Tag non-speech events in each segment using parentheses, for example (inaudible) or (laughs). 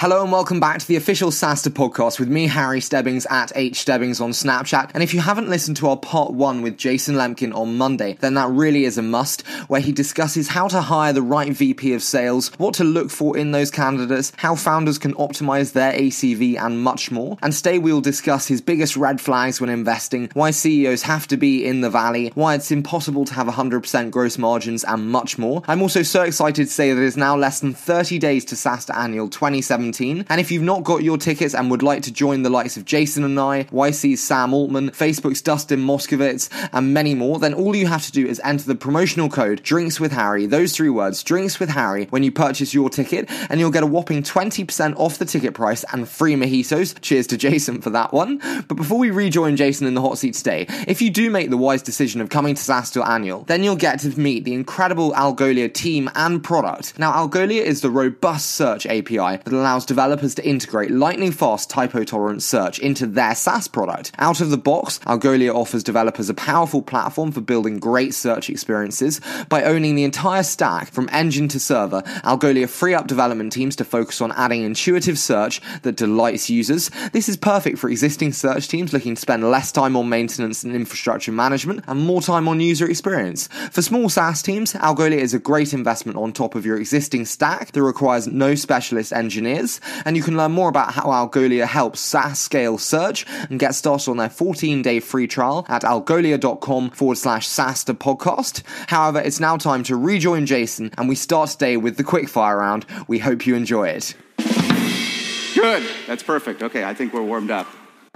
Hello and welcome back to the official SaaStr podcast with me, Harry Stebbings at H Stebbings on Snapchat. And if you haven't listened to our part one with Jason Lemkin on Monday, then that really is a must, where he discusses how to hire the right VP of sales, what to look for in those candidates, how founders can optimize their ACV, and much more. And today we'll discuss his biggest red flags when investing, why CEOs have to be in the valley, why it's impossible to have 100% gross margins, and much more. I'm also so excited to say that it is now less than 30 days to SaaStr Annual 2017 17. And if you've not got your tickets and would like to join the likes of Jason and I, YC's Sam Altman, Facebook's Dustin Moskovitz, and many more, then all you have to do is enter the promotional code Drinks with Harry, those three words, Drinks with Harry, when you purchase your ticket, and you'll get a whopping 20% off the ticket price and free mojitos. Cheers to Jason for that one. But before we rejoin Jason in the hot seat today, if you do make the wise decision of coming to SaaStr Annual, then you'll get to meet the incredible Algolia team and product. Now, Algolia is the robust search API that allows allows developers to integrate lightning fast typo tolerant search into their SaaS product. Out of the box, Algolia offers developers a powerful platform for building great search experiences. By owning the entire stack from engine to server, Algolia free up development teams to focus on adding intuitive search that delights users. This is perfect for existing search teams looking to spend less time on maintenance and infrastructure management and more time on user experience. For small SaaS teams, Algolia is a great investment on top of your existing stack that requires no specialist engineers and you can learn more about how Algolia helps SaaS scale search and get started on their 14 day free trial at algolia.com forward slash SaaStr podcast. However, it's now time to rejoin Jason, and we start today with the quickfire round. We hope you enjoy it. Good. That's perfect. Okay, I think we're warmed up.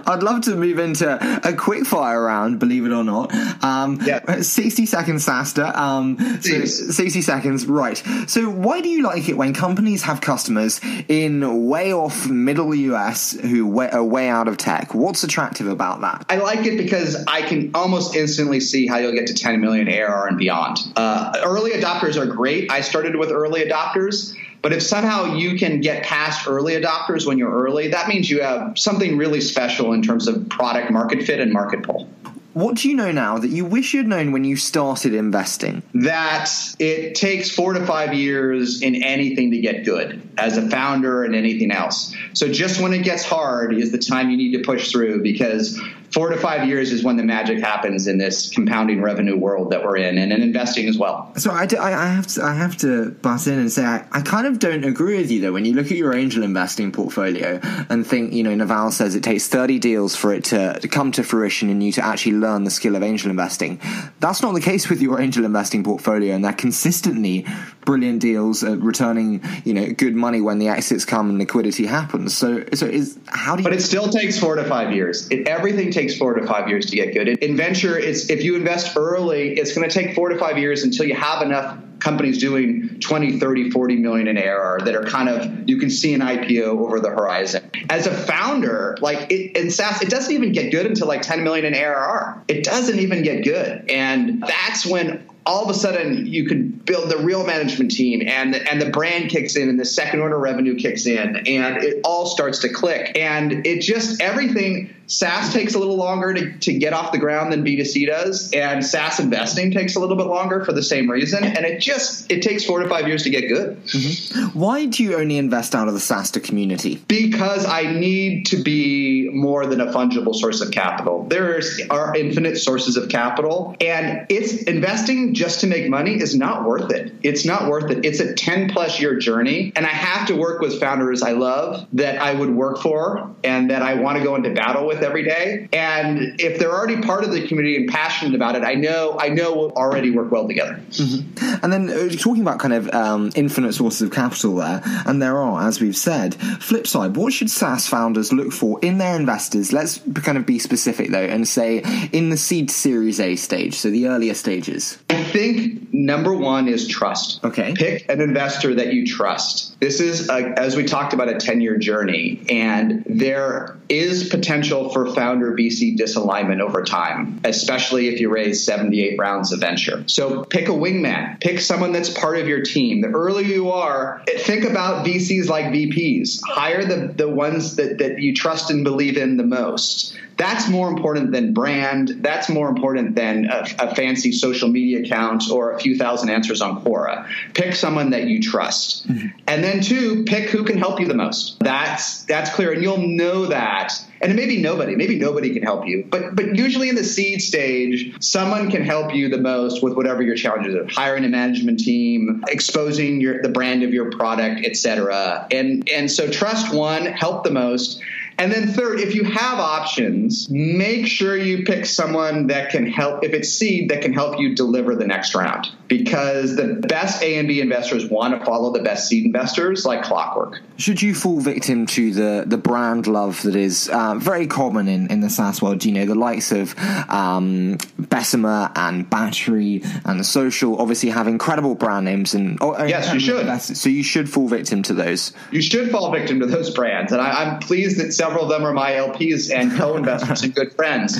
I'd love to move into a quick fire round, believe it or not. Um, yeah. 60 seconds, SaaStr. Um, so 60 seconds, right. So, why do you like it when companies have customers in way off middle US who are way out of tech? What's attractive about that? I like it because I can almost instantly see how you'll get to 10 million ARR and beyond. Uh, early adopters are great. I started with early adopters. But if somehow you can get past early adopters when you're early, that means you have something really special in terms of product market fit and market pull. What do you know now that you wish you'd known when you started investing? That it takes four to five years in anything to get good as a founder and anything else. So just when it gets hard is the time you need to push through because four to five years is when the magic happens in this compounding revenue world that we're in and in investing as well. So I, do, I, I, have to I have to butt in and say I, I kind of don't agree with you though. When you look at your angel investing portfolio and think, you know, Naval says it takes 30 deals for it to, to come to fruition and you to actually learn the skill of angel investing. That's not the case with your angel investing portfolio and they're consistently brilliant deals uh, returning, you know, good money when the exits come and liquidity happens. So, so is how do you... But it still takes four to five years. It, everything takes four to five years to get good. In venture, it's if you invest early, it's going to take four to five years until you have enough companies doing 20, 30, 40 million in ARR that are kind of you can see an IPO over the horizon. As a founder, like it, in SaaS, it doesn't even get good until like 10 million in ARR. It doesn't even get good, and that's when all of a sudden you can build the real management team and the, and the brand kicks in and the second order revenue kicks in and it all starts to click and it just everything SaaS takes a little longer to, to get off the ground than B2C does and SaaS investing takes a little bit longer for the same reason and it just it takes four to five years to get good. Mm-hmm. Why do you only invest out of the SaaStr community? Because I need to be more than a fungible source of capital. There are infinite sources of capital and it's investing just to make money is not worth it. It's not worth it. It's a 10 plus year journey. And I have to work with founders I love that I would work for and that I want to go into battle with every day. And if they're already part of the community and passionate about it, I know, I know we'll already work well together. Mm-hmm. And then uh, talking about kind of um, infinite sources of capital there, and there are, as we've said, flip side, what should SaaS founders look for in their investors? Let's kind of be specific though and say in the seed series A stage, so the earlier stages think number one is trust. Okay. Pick an investor that you trust. This is, a, as we talked about, a 10 year journey, and there is potential for founder VC disalignment over time, especially if you raise 78 rounds of venture. So pick a wingman, pick someone that's part of your team. The earlier you are, think about VCs like VPs. Hire the, the ones that, that you trust and believe in the most. That's more important than brand. That's more important than a, a fancy social media account or a few thousand answers on Quora. Pick someone that you trust. Mm-hmm. And then two, pick who can help you the most. That's that's clear. And you'll know that and it may be nobody maybe nobody can help you but but usually in the seed stage someone can help you the most with whatever your challenges are hiring a management team exposing your the brand of your product etc and and so trust one help the most and then third, if you have options, make sure you pick someone that can help, if it's seed, that can help you deliver the next round. Because the best A and B investors want to follow the best seed investors like clockwork. Should you fall victim to the, the brand love that is uh, very common in, in the SaaS world? You know, the likes of um, Bessemer and Battery and Social obviously have incredible brand names. and oh, Yes, you should. So you should fall victim to those. You should fall victim to those brands. And I, I'm pleased that several of them are my LPs and co-investors and good friends.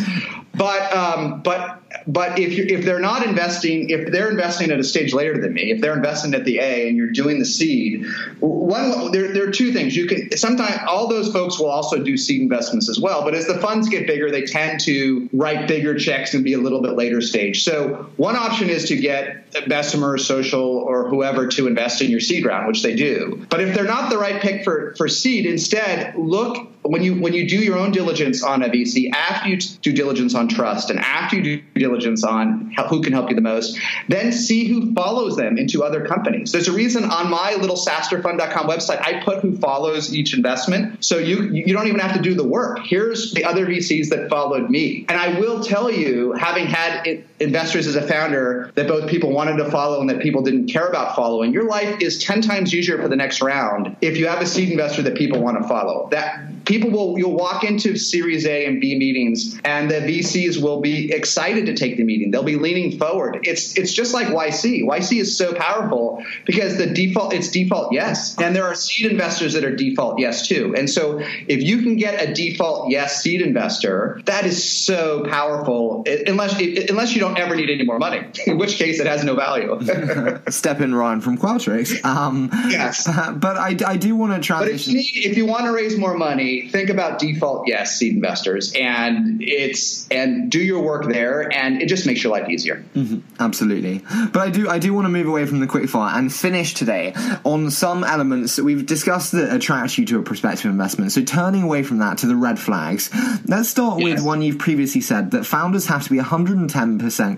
But um, but but if you if they're not investing, if they're investing at a stage later than me, if they're investing at the A and you're doing the seed, one there, there are two things. You can sometimes all those folks will also do seed investments as well. But as the funds get bigger, they tend to write bigger checks and be a little bit later stage. So one option is to get Bessemer, Social, or whoever to invest in your seed round, which they do. But if they're not the right pick for for seed, instead look when you when you do your own diligence on a VC, after you do diligence on trust, and after you do diligence on who can help you the most, then see who follows them into other companies. There's a reason on my little SaaStrFund.com website I put who follows each investment, so you you don't even have to do the work. Here's the other VCs that followed me, and I will tell you, having had investors as a founder that both people wanted to follow and that people didn't care about following, your life is ten times easier for the next round if you have a seed investor that people want to follow. That people will you'll walk into Series A and B meetings, and the VCs will be excited to take the meeting. They'll be leaning forward. It's it's just like YC. YC is so powerful because the default it's default yes, and there are seed investors that are default yes too. And so if you can get a default yes seed investor, that is so powerful. Unless unless you don't ever need any more money, (laughs) in which case it has no value. (laughs) Step in, Ryan from Qualtrics. Um, yes, (laughs) but I, I do want to transition. But if you, need, if you want to raise more money, think about default yes seed investors, and it's and do your work there, and it just makes your life easier. Mm-hmm. Absolutely, but I do I do want to move away from the quickfire and finish today on some elements that we've discussed that attract you to a prospective investment. So turning away from that to the red flags, let's start yes. with one you've previously said that founders have to be 110%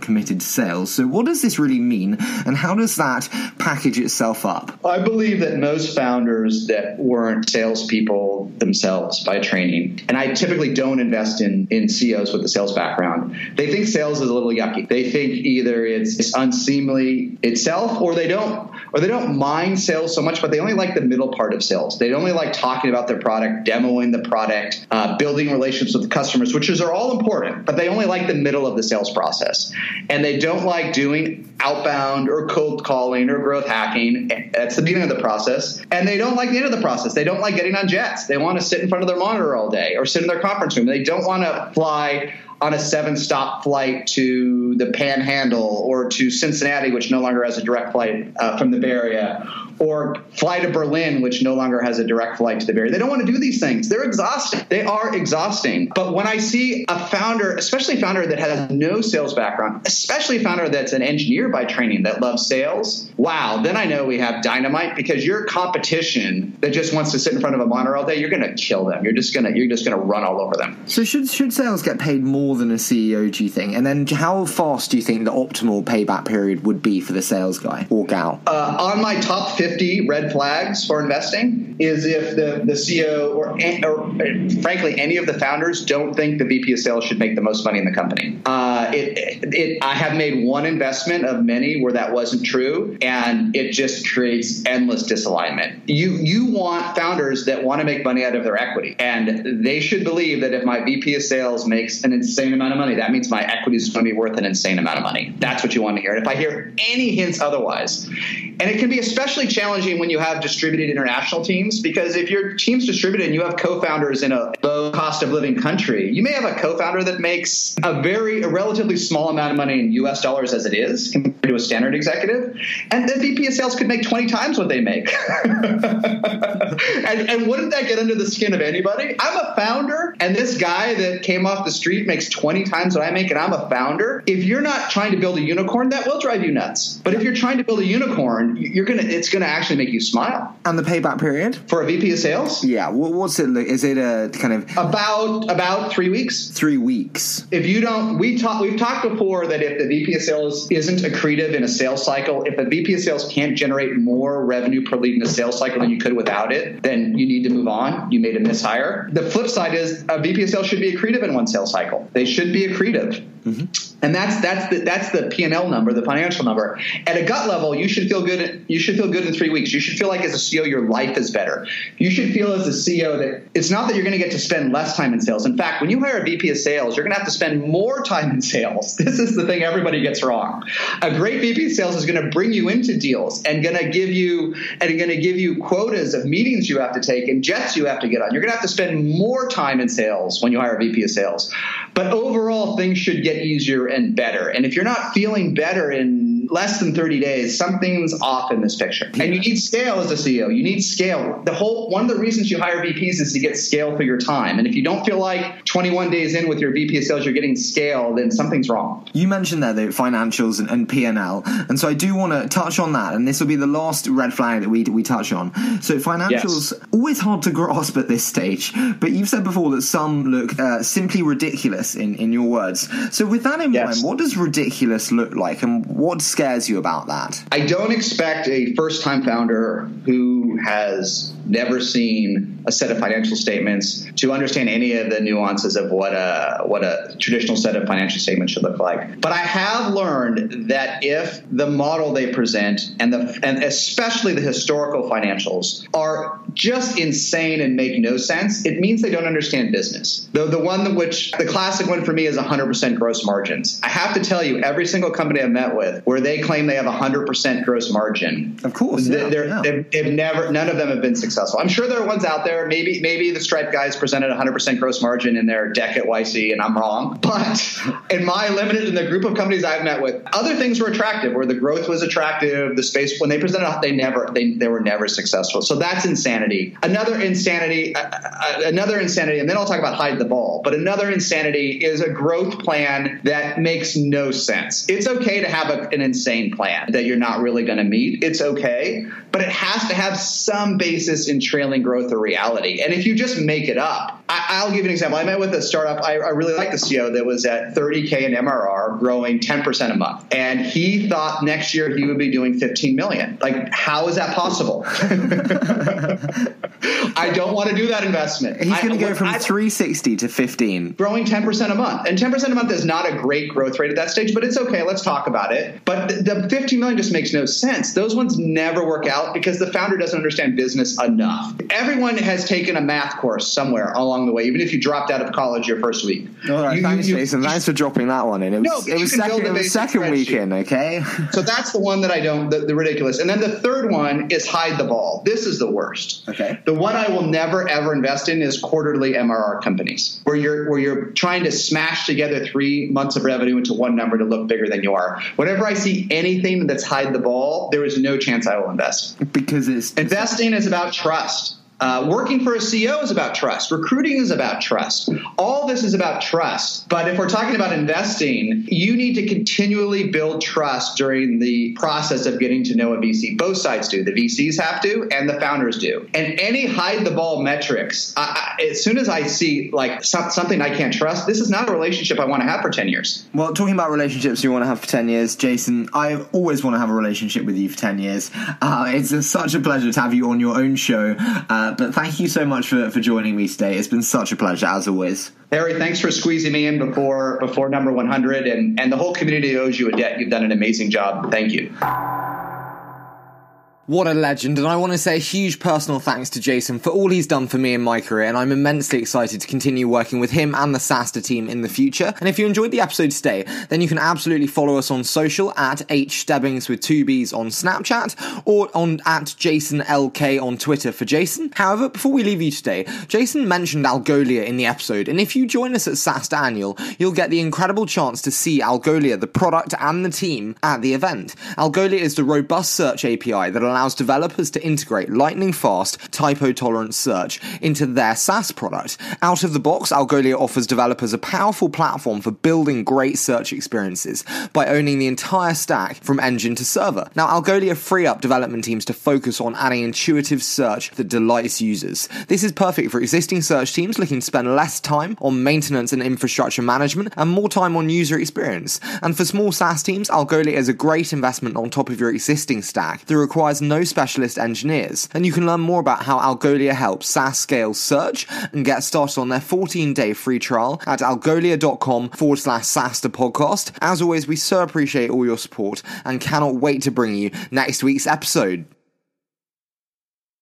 committed to sales. So what does this really mean, and how does that package itself up? I believe that most founders that weren't salespeople themselves by training. And I typically don't invest in, in CEOs with a sales background. They think sales is a little yucky. They think either it's, it's unseemly itself or they don't or they don't mind sales so much, but they only like the middle part of sales. They only like talking about their product, demoing the product, uh, building relationships with the customers, which is are all important, but they only like the middle of the sales process. And they don't like doing outbound or cold calling or growth hacking. That's the beginning of the process. And they don't like the end of the process. They don't like getting on jets. They want to sit in front of their monitor all day or sit in their conference room. They don't want to fly on a seven stop flight to the panhandle or to Cincinnati, which no longer has a direct flight uh, from the Bay Area, or fly to Berlin, which no longer has a direct flight to the Bay They don't want to do these things. They're exhausting. They are exhausting. But when I see a founder, especially a founder that has no sales background, especially a founder that's an engineer by training that loves sales, wow, then I know we have dynamite because your competition that just wants to sit in front of a monitor all day, you're going to kill them. You're just going to you're just going to run all over them. So should should sales get paid more than a CEO? Do you think? And then how fast do you think the optimal payback period would be for the sales guy or gal? Uh, on my top 50 red flags for investing is if the, the CEO or, or frankly any of the founders don't think the VP of sales should make the most money in the company. Uh, it, it, I have made one investment of many where that wasn't true, and it just creates endless disalignment. You you want founders that want to make money out of their equity, and they should believe that if my VP of sales makes an insane amount of money, that means my equity is going to be worth an insane amount of money. That's what you want to hear. And if I hear any hints otherwise, and it can be especially challenging when you have distributed international teams because if your team's distributed and you have co-founders in a low cost of living country, you may have a co-founder that makes a very a relatively small amount of money in US dollars as it is compared to a standard executive, and the VP of sales could make 20 times what they make. (laughs) and, and wouldn't that get under the skin of anybody? I'm a founder, and this guy that came off the street makes 20 times what I make, and I'm a founder. If you're not trying to build a unicorn, that will drive you nuts. But if you're trying to build a unicorn, you're gonna it's gonna actually make you smile. And the payback period for a VP of sales? Yeah. What's it? Is it a kind of about about three weeks? Three weeks. If you don't, we talk. We've talked before that if the VP of sales isn't accretive in a sales cycle, if a VP of sales can't generate more revenue per lead in a sales cycle than you could without it, then you need to move on. You made a mishire. The flip side is a VP of sales should be accretive in one sales cycle. They should be accretive. Mm-hmm. And that's that's the that's the P and L number, the financial number. At a gut level, you should feel good. You should feel good in three weeks. You should feel like as a CEO, your life is better. You should feel as a CEO that it's not that you're going to get to spend less time in sales. In fact, when you hire a VP of sales, you're going to have to spend more time in sales. (laughs) This is the thing everybody gets wrong. A great VP of sales is going to bring you into deals and going to give you and going to give you quotas of meetings you have to take and jets you have to get on. You're going to have to spend more time in sales when you hire a VP of sales. But overall, things should get easier and better. And if you're not feeling better in less than 30 days, something's off in this picture. And you need scale as a CEO. You need scale. The whole one of the reasons you hire VPs is to get scale for your time. And if you don't feel like 21 days in with your VP of sales you're getting scale, then something's wrong. You mentioned there the financials and, and P&L. And so I do want to touch on that. And this will be the last red flag that we we touch on. So financials yes. always hard to grasp at this stage, but you've said before that some look uh, simply ridiculous in in your words. So with that in yes. mind, what does ridiculous look like and what scares you about that? I don't expect a first time founder who has never seen a set of financial statements to understand any of the nuances of what a what a traditional set of financial statements should look like. But I have learned that if the model they present and the and especially the historical financials are just insane and make no sense, it means they don't understand business. The the one which the classic one for me is 100% gross margins. I have to tell you, every single company I've met with where they claim they have 100% gross margin, of course, yeah, yeah. They've, they've never none of them have been successful. I'm sure there are ones out there. Maybe maybe the Stripe guys presented 100% gross margin in their deck at YC, and I'm wrong. But in my limited in the group of companies I've met with, other things were attractive. Where the growth was attractive, the space when they presented, they never they they were never successful. So that's insanity. Another insanity, uh, uh, another insanity, and then I'll talk about hide the ball. But another insanity is a growth plan that makes no sense. It's okay to have a, an insane plan that you're not really going to meet. It's okay, but it has to have some basis in trailing growth or reality. And if you just make it up, I, will give you an example. I met with a startup. I, I really like the CEO that was at 30k in MRR, growing 10% a month, and he thought next year he would be doing 15 million. Like, how is that possible? (laughs) I don't want to do that investment. He's going to go from I, 360 to 15, growing 10% a month, and 10% a month is not a great growth rate at that stage, but it's okay. Let's talk about it. But the, the 15 million just makes no sense. Those ones never work out because the founder doesn't understand business enough. Everyone has taken a math course somewhere along along the way, even if you dropped out of college your first week. All right, you, thanks, you, Jason. Thanks for dropping that one in. It was, no, it was second, it was second weekend, okay? (laughs) so that's the one that I don't, the, the, ridiculous. And then the third one is hide the ball. This is the worst. Okay. The one I will never ever invest in is quarterly MRR companies, where you're where you're trying to smash together three months of revenue into one number to look bigger than you are. Whenever I see anything that's hide the ball, there is no chance I will invest. Because it's investing is about trust. Uh, working for a CEO is about trust. Recruiting is about trust. All this is about trust. But if we're talking about investing, you need to continually build trust during the process of getting to know a VC. Both sides do. The VCs have to, and the founders do. And any hide the ball metrics, I, I, as soon as I see like some, something I can't trust, this is not a relationship I want to have for 10 years. Well, talking about relationships you want to have for 10 years, Jason, I always want to have a relationship with you for 10 years. Uh, it's a, such a pleasure to have you on your own show. Uh, but thank you so much for, for joining me today. It's been such a pleasure, as always. Harry, thanks for squeezing me in before before number 100. And, and the whole community owes you a debt. You've done an amazing job. Thank you. What a legend, and I want to say a huge personal thanks to Jason for all he's done for me in my career, and I'm immensely excited to continue working with him and the SaaStr team in the future. And if you enjoyed the episode today, then you can absolutely follow us on social at hstebbings with two B's on Snapchat or on at Jason LK on Twitter for Jason. However, before we leave you today, Jason mentioned Algolia in the episode, and if you join us at SaaStr Annual, you'll get the incredible chance to see Algolia, the product and the team at the event. Algolia is the robust search API that allows developers to integrate lightning fast, typo tolerant search into their SaaS product. Out of the box, Algolia offers developers a powerful platform for building great search experiences by owning the entire stack from engine to server. Now, Algolia free up development teams to focus on adding intuitive search that delights users. This is perfect for existing search teams looking to spend less time on maintenance and infrastructure management and more time on user experience. And for small SaaS teams, Algolia is a great investment on top of your existing stack that requires no specialist engineers. And you can learn more about how Algolia helps SaaS scale search and get started on their 14 day free trial at algolia.com forward slash SaaStr podcast. As always, we so appreciate all your support and cannot wait to bring you next week's episode.